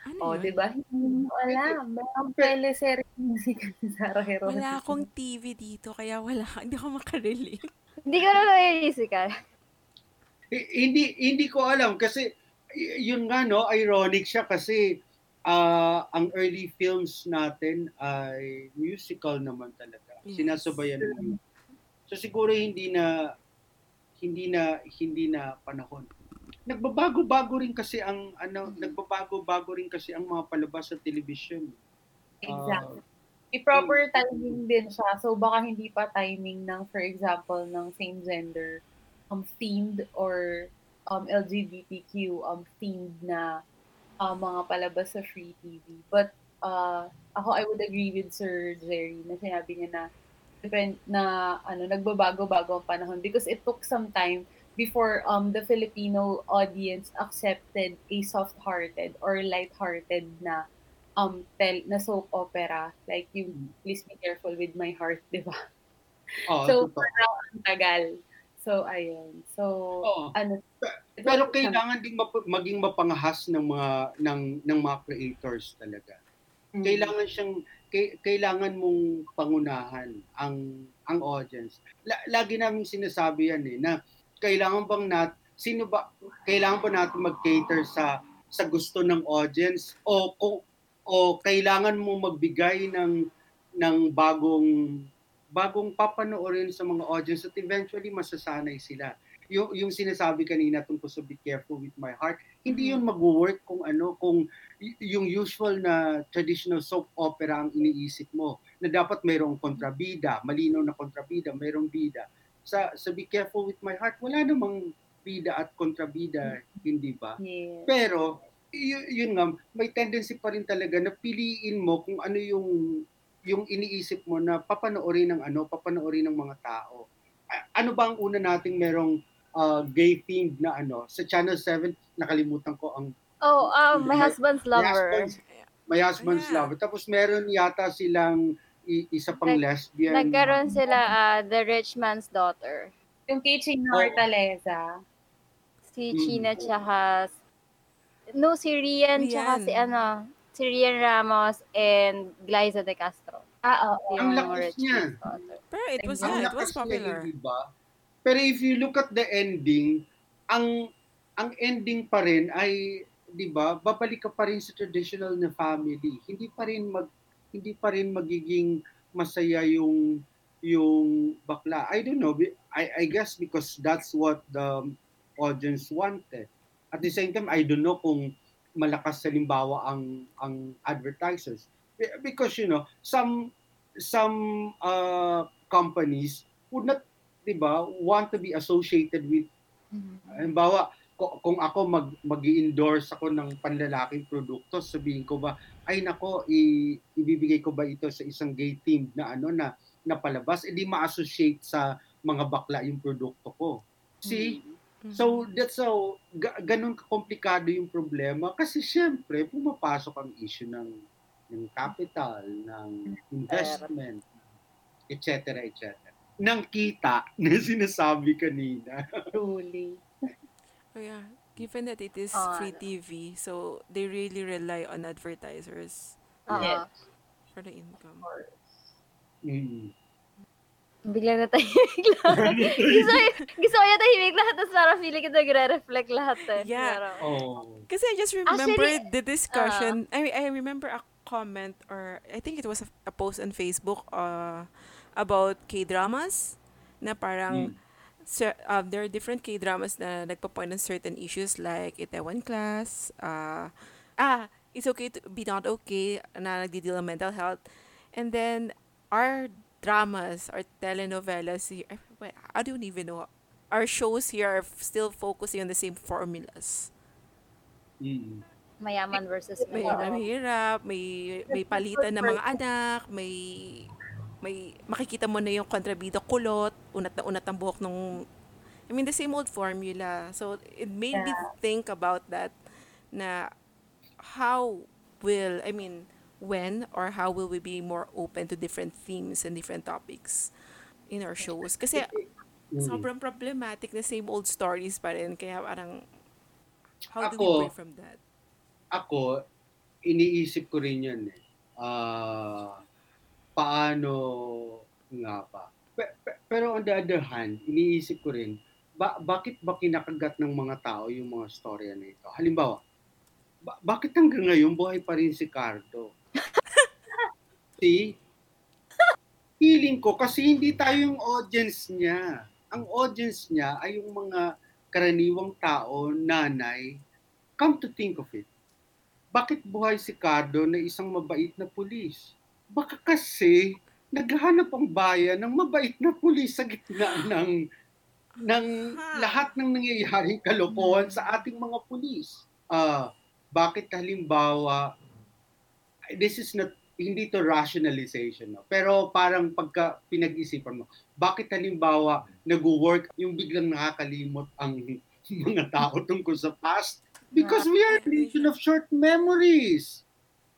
G: Ano
F: Oh,
G: yun?
F: di ba? Hindi mo alam. Ang teleserye musical ni Sarah Geronimo.
G: Wala akong TV dito, kaya wala. Hindi ako makarelate.
D: Hindi ko na yung musical.
E: Eh, hindi hindi ko alam kasi yun nga no ironic siya kasi ah, ang early films natin ay musical naman talaga.
G: Yes.
E: Sinasabayan ng. So siguro hindi na hindi na hindi na panahon. Nagbabago-bago rin kasi ang ano, nagbabago-bago rin kasi ang mga palabas sa television.
F: Exactly. May proper timing din siya. So, baka hindi pa timing ng, for example, ng same gender um, themed or um, LGBTQ um, themed na uh, mga palabas sa free TV. But uh, ako, I would agree with Sir Jerry na sinabi niya na depend na ano nagbabago-bago ang panahon because it took some time before um the Filipino audience accepted a soft-hearted or light-hearted na um tel na soap opera like yung Please Be Careful with My Heart, di ba?
E: Oh,
F: So, for now, ang tagal. So, ayun. So,
E: Oo.
F: ano,
E: Pero kailangan ding map- maging mapangahas ng mga ng ng mga creators talaga.
F: Mm.
E: Kailangan siyang kailangan mong pangunahan ang ang audience. La- lagi namin sinasabi yan eh na kailangan bang nat sino ba kailangan ba natin mag-cater sa sa gusto ng audience o kung o kailangan mo magbigay ng ng bagong bagong papanoorin sa mga audience at eventually masasanay sila. Yung, yung sinasabi kanina tungkol sa Be Careful with My Heart, hindi yun mag-work kung ano, kung yung usual na traditional soap opera ang iniisip mo, na dapat mayroong kontrabida, malinaw na kontrabida, mayroong bida. Sa, sa Be Careful with My Heart, wala namang bida at kontrabida, hindi ba?
F: yes.
E: Pero, y- yun nga, may tendency pa rin talaga na piliin mo kung ano yung yung iniisip mo na papanoorin ng ano, papanoorin ng mga tao. Ano ba ang una nating merong uh, gay themed na ano? Sa Channel 7, nakalimutan ko ang
D: Oh, um, my
E: My-
D: husband's
E: My
D: lover.
E: Husband's, My Husband's
G: Yeah.
E: Lover. Tapos meron yata silang i- isa pang
D: Nag-
E: lesbian.
D: Nagkaroon sila ah, The Rich Man's Daughter.
F: Yung kay Chino
E: Oo.
F: Hortaleza.
D: Si
E: Mm.
D: China tsaka No, si Rian tsaka si ano, si Rian Ramos and Glyza De Castro.
F: Ah, oo.
E: Ang
D: Yung
E: lakas
D: Rich
E: niya.
D: Daughter.
G: Pero it was,
E: Ang
G: yeah, it was
E: niya,
G: popular.
E: hindi ba? Pero if you look at the ending, ang ang ending pa rin ay 'di ba? Babalik ka pa rin sa traditional na family. Hindi pa rin mag hindi pa rin magiging masaya yung yung bakla. I don't know. I I guess because that's what the audience wanted. At the same time, I don't know kung malakas sa limbawa ang ang advertisers Be- because you know some some uh, companies would not 'di ba want to be associated with halimbawa ko- kung ako mag mag-endorse ako ng panlalaking produkto sabihin ko ba ay nako i, ibibigay ko ba ito sa isang gay team na ano na na palabas edi ma-associate sa mga bakla yung produkto ko see
G: Mhm.
E: So that's how ga- ganun komplikado yung problema kasi syempre pumapasok ang issue ng ng capital, ng investment, etc. etc. Ng kita na sinasabi kanina.
F: Truly.
G: Oh, yeah. Given that it is
D: Ah,
G: free. TV, so they really rely on advertisers.
F: Yes.
G: for the income.
E: Mm.
D: Biglang natahimik lahat. gusto, gusto ko yung tahimik lahat, tapos parang feeling ko nagre-reflect lahat eh.
G: Yeah.
D: Parang,
E: Oh.
G: Kasi I just remember
D: Actually,
G: the discussion. I I remember a comment or I think it was a, a post on Facebook uh, about K-dramas na parang
E: Mm.
G: cer- um, there are different K-dramas na nagpa-point on certain issues like Itaewon Class, uh, ah, it's okay to be not okay na nagdi-deal ng mental health. And then our dramas, our telenovelas here, wait, I don't even know. Our shows here are still focusing on the same formulas.
E: Mm.
D: mayaman versus
G: May
D: mahirap.
G: mahirap, may may palitan ng mga anak, may may makikita mo na yung kontrabida kulot, unat na unat ang buhok nung I mean the same old formula. So it made me think about that na how will I mean when or how will we be more open to different themes and different topics in our shows kasi
E: Mm.
G: sobrang problematic na same old stories pa rin kaya parang how do we break from that?
E: Ako, iniisip ko rin yan eh. Ah, paano nga ba? Pe- pe- pero on the other hand, iniisip ko rin, ba- bakit ba kinakagat ng mga tao yung mga storya na ito? Halimbawa, ba- bakit hanggang ngayon buhay pa rin si Cardo? See? Feeling ko kasi hindi tayo yung audience niya. Ang audience niya ay yung mga karaniwang tao, nanay. Come to think of it, bakit buhay si Cardo na isang mabait na pulis? Baka kasi naghahanap ang bayan ng mabait na pulis sa gitna ng ng lahat ng nangyayaring kalokohan sa ating mga pulis. Ah, bakit halimbawa this is not hindi to rationalization no? pero parang pagka pinag-isipan mo bakit halimbawa nag-work yung biglang nakakalimot ang mga tao tungkol sa past? Because we are a nation of short memories.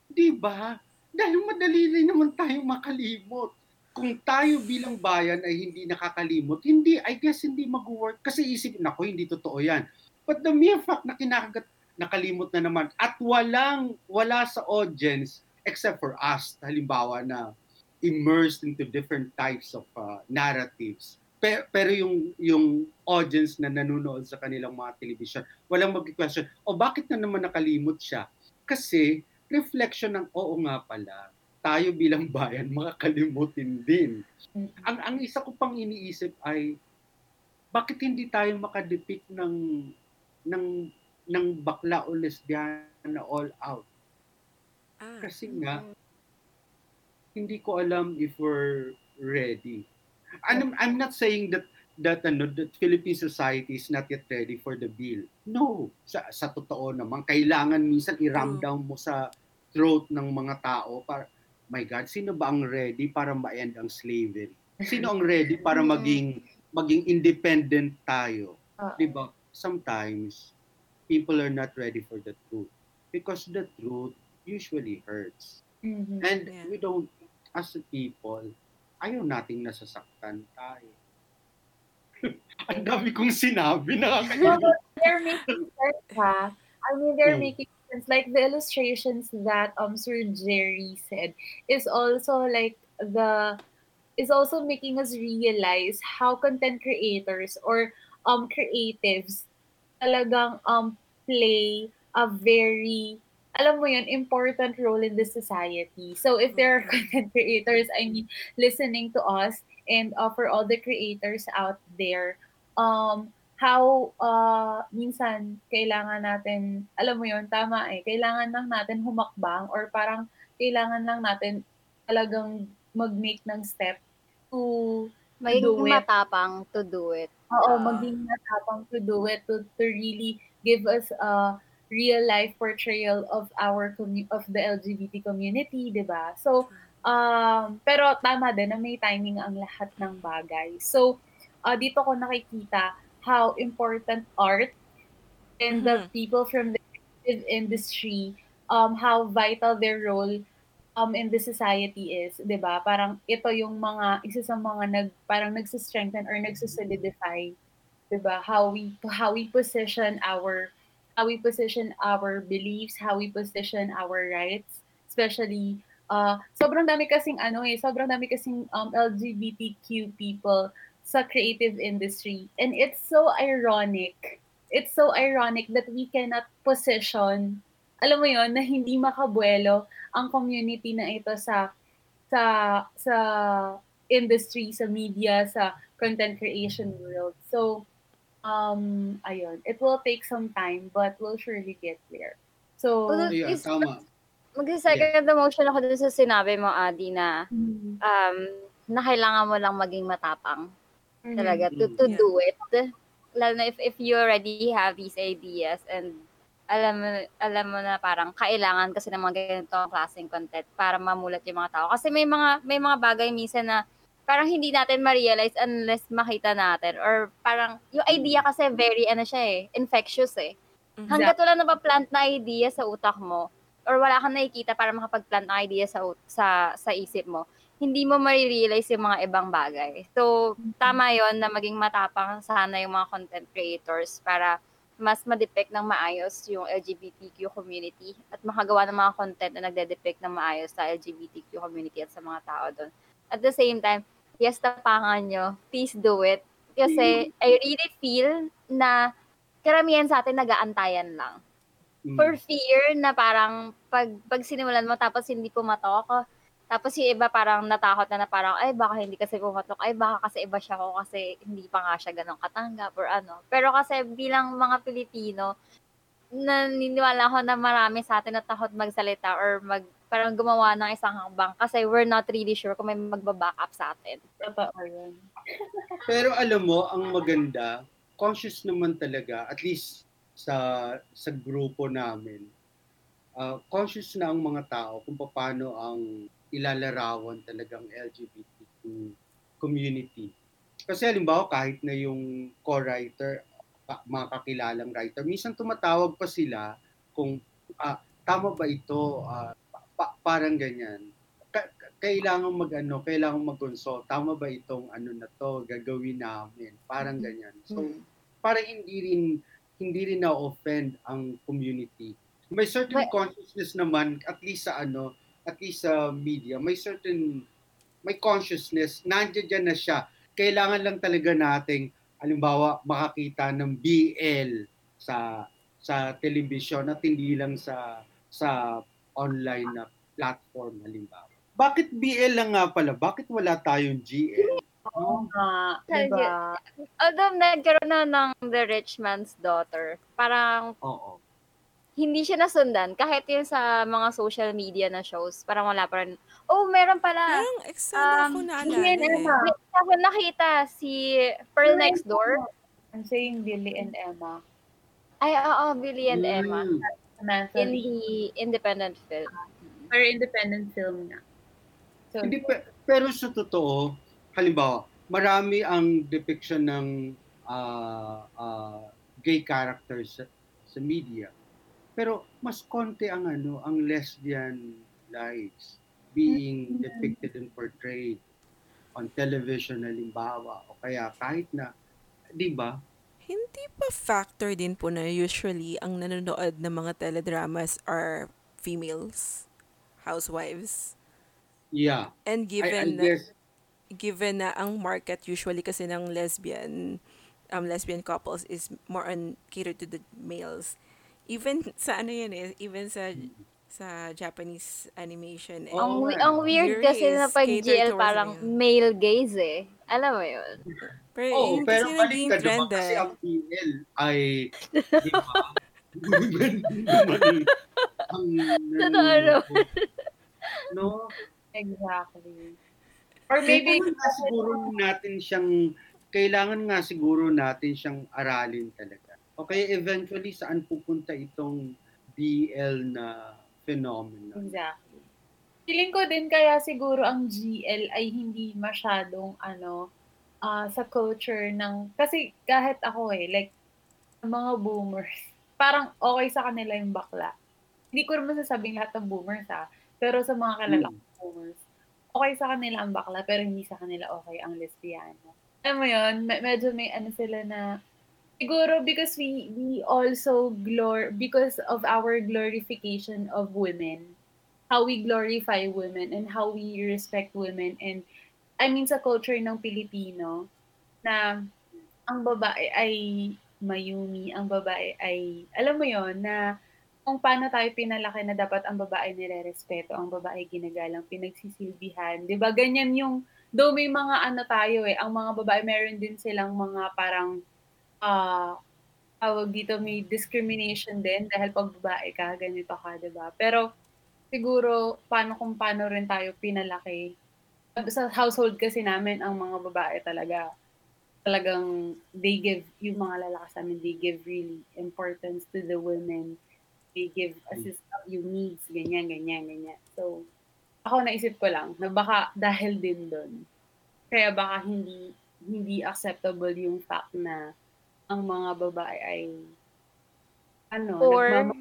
E: Di ba dahil madali rin naman tayong makalimot. Kung tayo bilang bayan ay hindi nakakalimot hindi I guess hindi mag-work. Kasi isipin ako hindi totoo yan. But the mere fact na kinakagat nakalimot na naman at walang wala sa audience except for us halimbawa na immersed into different types of uh, narratives. Pero, pero yung yung audience na nanonood sa kanilang mga television walang mag-question o bakit na naman nakalimot siya? Kasi reflection ng oo nga pala tayo bilang bayan makakalimutin din ang ang isa ko pang iniisip ay bakit hindi tayo makadepict ng ng ng bakla o lesbiana all out
G: Ah.
E: kasi nga hindi ko alam if we're ready. I'm, I'm not saying that that ano that Philippine society is not yet ready for the bill. No, sa sa totoo naman kailangan minsan i-ram
G: True.
E: down mo sa throat ng mga tao para my God, sino ba ang ready para ma-end ang slavery? Sino ang ready para maging maging independent tayo?
F: Ah.
E: 'Di ba? Sometimes people are not ready for the truth because the truth usually hurts.
F: Mhm.
E: And
G: Yeah.
E: we don't, as a people, ayaw nating nasasaktan tayo. Ang dami kong sinabi,
F: No,
E: nakakainis.
F: but they're making sense, ha? I mean, they're
E: Hmm.
F: making sense. Like the illustrations that um Sir Jerry said is also like the is also making us realize how content creators or um creatives talagang um play a very alam mo yun, important role in the society. So if there are content creators, I mean, listening to us and uh, for all the creators out there, um, how uh, minsan kailangan natin, alam mo yun, tama eh, kailangan lang natin humakbang or parang kailangan lang natin talagang mag-make ng step to
D: Maging
F: do it.
D: matapang to do it.
F: Oo,
G: Ah.
F: maging matapang to do it, to, to really give us a real life portrayal of our commu- of the LGBT community, 'di ba? So, um, pero tama din na may timing ang lahat ng bagay. So, uh, dito ko nakikita how important art and the
G: Mhm.
F: people from the creative industry, um, how vital their role um in the society is, 'di ba? Parang ito yung mga isa sa mga nag parang nagse-strengthen or nagse-solidify, 'di ba? How we how we position our how we position our beliefs, how we position our rights, especially uh sobrang dami kasing ano eh, sobrang dami kasing um LGBTQ people sa creative industry and it's so ironic. It's so ironic that we cannot position alam mo yon na hindi makabuelo ang community na ito sa sa sa industry, sa media, sa content creation world. So, um, ayun, it will take some time, but we'll surely get there. So,
D: Well,
E: Ayan,
D: is-
E: tama.
D: Mag-second emotion ako dun sa sinabi mo, Adi, na
F: mm,
D: um, na kailangan mo lang maging matapang
F: mhm.
D: talaga to,
E: Mm.
D: to
G: Yeah.
D: do it. Lalo na if, if you already have these ideas and alam mo, alam mo na parang kailangan kasi ng mga ganitong klaseng content para mamulat yung mga tao. Kasi may mga may mga bagay minsan na parang hindi natin ma-realize unless makita natin or parang yung idea kasi very ano siya eh, infectious eh. Hanggat wala na plant na idea sa utak mo or wala kang nakikita para makapag-plant ng idea sa sa sa isip mo, hindi mo ma-realize yung mga ibang bagay. So, tama yon na maging matapang sana yung mga content creators para mas ma-depict ng maayos yung LGBTQ community at makagawa ng mga content na nagde-depict ng maayos sa LGBTQ community at sa mga tao doon. At the same time, yes, tapangan nyo. Please do it. Kasi I really feel na karamihan sa atin nag-aantayan lang.
E: Mm.
D: for fear na parang pag, pag sinimulan mo tapos hindi pumatok, tapos yung iba parang natakot na na parang, ay baka hindi kasi pumatok, ay baka kasi iba siya ko kasi hindi pa nga siya ganun katanggap or ano. Pero kasi bilang mga Pilipino, naniniwala ako na marami sa atin na takot magsalita or mag parang gumawa ng isang hakbang kasi we're not really sure kung may magbaback up sa atin.
F: Totoo yun.
E: Pero alam mo, ang maganda, conscious naman talaga, at least sa sa grupo namin, uh, conscious na ang mga tao kung paano ang ilalarawan talagang LGBTQ community. Kasi halimbawa, kahit na yung co-writer, mga kakilalang writer, minsan tumatawag pa sila kung uh, tama ba ito, uh, pa- parang ganyan. Ka- kailangan mag-ano, kailangan mag-consult. Tama ba itong ano na to, gagawin namin? Parang ganyan. So, parang hindi rin hindi rin na-offend ang community. May certain
D: But-
E: consciousness naman, at least sa ano, at least sa media, may certain, may consciousness, nandiyan dyan na siya. Kailangan lang talaga nating, halimbawa, makakita ng BL sa sa television at hindi lang sa sa online na platform halimbawa. Bakit BL lang nga pala? Bakit wala tayong GL?
F: Oo nga, diba?
D: Although nagkaroon na ng The Rich Man's Daughter, parang
E: Oo.
D: hindi siya nasundan kahit yung sa mga social media na shows parang wala pa rin oh meron pala
G: Parang eksena ko
D: Um,
G: naalala
F: hindi
G: eh.
F: Emma.
D: may isa ko nakita si Pearl Next Door
F: I'm saying Billy and Emma.
D: ay oo Billy and Emma
E: Mm.
F: Samantha
D: in the independent film
F: Pero independent film na. So,
E: Hindi, pe- pero sa totoo, halimbawa, marami ang depiction ng ah, ah, gay characters sa, sa media. Pero mas konti ang ano, ang lesbian lives being depicted and portrayed on television halimbawa o kaya kahit na 'di ba?
G: Hindi pa factor din po na usually ang nanonood ng mga teledramas are females, housewives.
E: Yeah.
G: And
E: I, I
G: given na,
E: guess
G: given na ang market usually kasi ng lesbian um lesbian couples is more on catered to the males. Even sa ano yun eh, even sa sa Japanese animation eh.
E: Oo
D: ang,
E: nga.
D: ang weird
G: Yuri
D: kasi na pag GL parang
G: male.
D: male gaze eh alam mo yun
G: Pero
E: Oo,
G: yun
E: pero
G: naging
E: ka naman
G: trend
E: kasi
G: eh.
E: ang PL ay, di ba? ang
D: Totoo.
E: No?
F: exactly. Or maybe,
E: Kailangan nga siguro natin siyang, kailangan nga siguro natin siyang aralin talaga. Okay, eventually saan pupunta itong BL na phenomenon?
F: exactly. Feeling ko din kaya siguro ang GL ay hindi masyadong ano ah, sa culture ng kasi kahit ako eh like mga boomers parang okay sa kanila yung bakla. Hindi ko naman sasabing lahat ng boomers ha, pero sa mga
E: Hmm.
F: kong boomers, okay sa kanila ang bakla pero hindi sa kanila okay ang lesbiana. Alam mo yun, me- medyo may ano sila na siguro because we we also glor because of our glorification of women how we glorify women and how we respect women and I mean sa culture ng Pilipino na ang babae ay mayumi, ang babae ay alam mo yon na kung paano tayo pinalaki na dapat ang babae nire-respeto, ang babae ginagalang, pinagsisilbihan. 'Di ba? Ganyan yung though may mga ano tayo eh, ang mga babae meron din silang mga parang ah tawag dito may discrimination din dahil pag babae ka, ganito ka, 'di ba? Pero siguro paano kung paano rin tayo pinalaki. Sa household kasi namin ang mga babae talaga talagang they give yung mga lalaki sa amin they give really importance to the women they give assist yung needs ganyan ganyan ganyan. So ako naisip ko lang na baka dahil din doon kaya baka hindi hindi acceptable yung fact na ang mga babae ay ano
D: or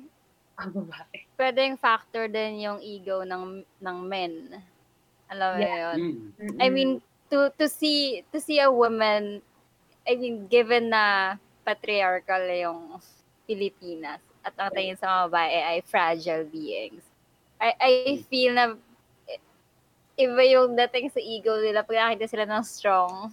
F: ang babae.
D: Pwedeng factor din yung ego ng ng men. Alam mo
F: Yeah.
D: yun?
E: Mm.
D: I mean, to to see to see a woman, I mean, given na patriarchal yung Pilipinas at ang tingin sa mga babae ay fragile beings. I I feel na iba yung dating sa ego nila pag nakita sila ng strong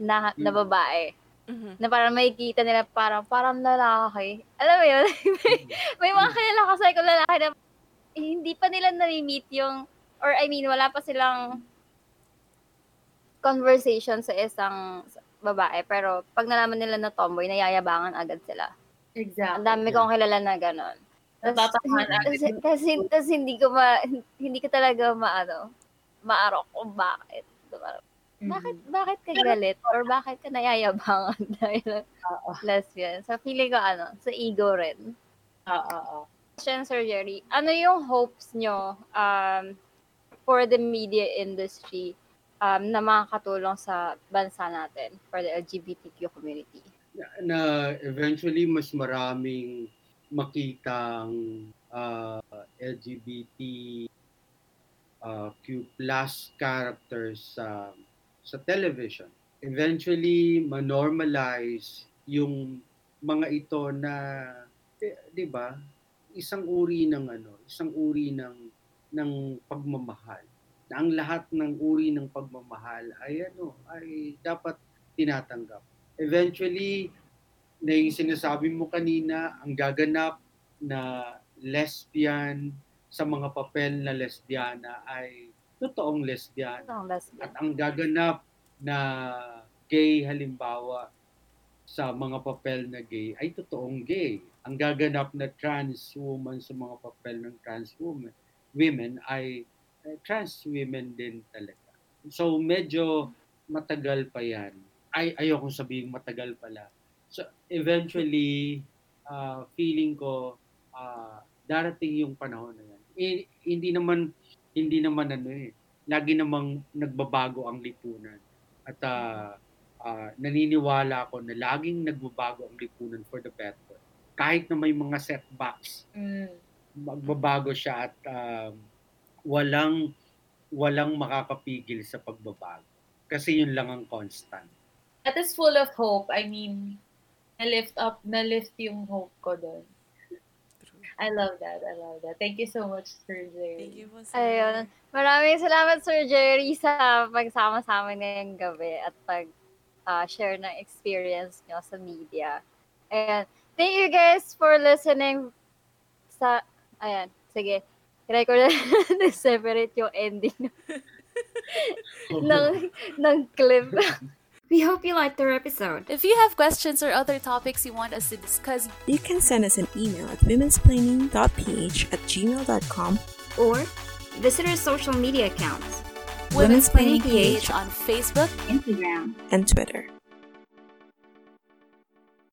D: na, na babae.
G: Mhm.
D: Na parang makikita nila parang, parang lalaki. Alam mo yun? may, may mga kilala kasi ko lalaki na hindi pa nila nare-meet yung, or I mean, wala pa silang conversation sa isang babae. Pero pag nalaman nila na tomboy, nayayabangan agad sila.
F: Exactly.
D: Ang dami kong kilala na gano'n.
F: Natatamaan agad
D: Kasi, kasi, hindi ko ma, hindi ko talaga maano, maarok kung bakit. Parang,
F: Mhm.
D: Bakit, bakit ka galit? Or bakit ka nayayabangan dahil
F: Oo.
D: lesbian? So, feeling ko ano, sa ego rin.
F: Oo, oo.
D: Question, Sir Jerry, ano yung hopes nyo um, for the media industry um, na makakatulong sa bansa natin for the LGBTQ community?
E: Na, eventually mas maraming makitang uh, LGBT uh, Q plus characters sa sa television. Eventually, ma-normalize yung mga ito na, eh, 'di ba? Isang uri ng ano, isang uri ng ng pagmamahal. Na ang lahat ng uri ng pagmamahal ay ano, ay dapat tinatanggap. Eventually, na yung sinasabi mo kanina, ang gaganap na lesbian sa mga papel na lesbiana ay totoong lesbian.
D: Ang lesbian?
E: At ang gaganap na gay halimbawa sa mga papel na gay ay totoong gay. Ang gaganap na trans woman sa mga papel ng trans woman, women ay eh, trans women din talaga. So medyo matagal pa yan. Ay ayoko sabihin matagal pala. So eventually uh, feeling ko uh, darating yung panahon na yan. Eh, hindi naman hindi naman ano eh lagi namang nagbabago ang lipunan. At uh, uh, naniniwala ako na laging nagbabago ang lipunan for the better. Kahit na may mga setbacks,
F: Mm.
E: magbabago siya at um, walang walang makakapigil sa pagbabago. Kasi yun lang ang constant.
F: That is full of hope. I mean, na-lift up, na-lift yung hope ko doon. I love that. I love that. Thank you so much, Sir Jerry.
G: Thank you po, sir.
D: Ayun. Maraming salamat, Sir Jerry, sa pagsama sa amin ngayong gabi at pag-share ng experience nyo sa media. And thank you guys for listening sa... Ayan, sige. Record na separate yung ending ng, ng clip.
C: We hope you liked our episode.
A: If you have questions or other topics you want us to discuss,
B: You can send us an email at womensplaining.ph at gmail.com
C: Or visit our social media accounts
A: Women's
C: Women's
A: Planning
C: Planning
A: PH on Facebook,
C: Instagram,
B: and Twitter.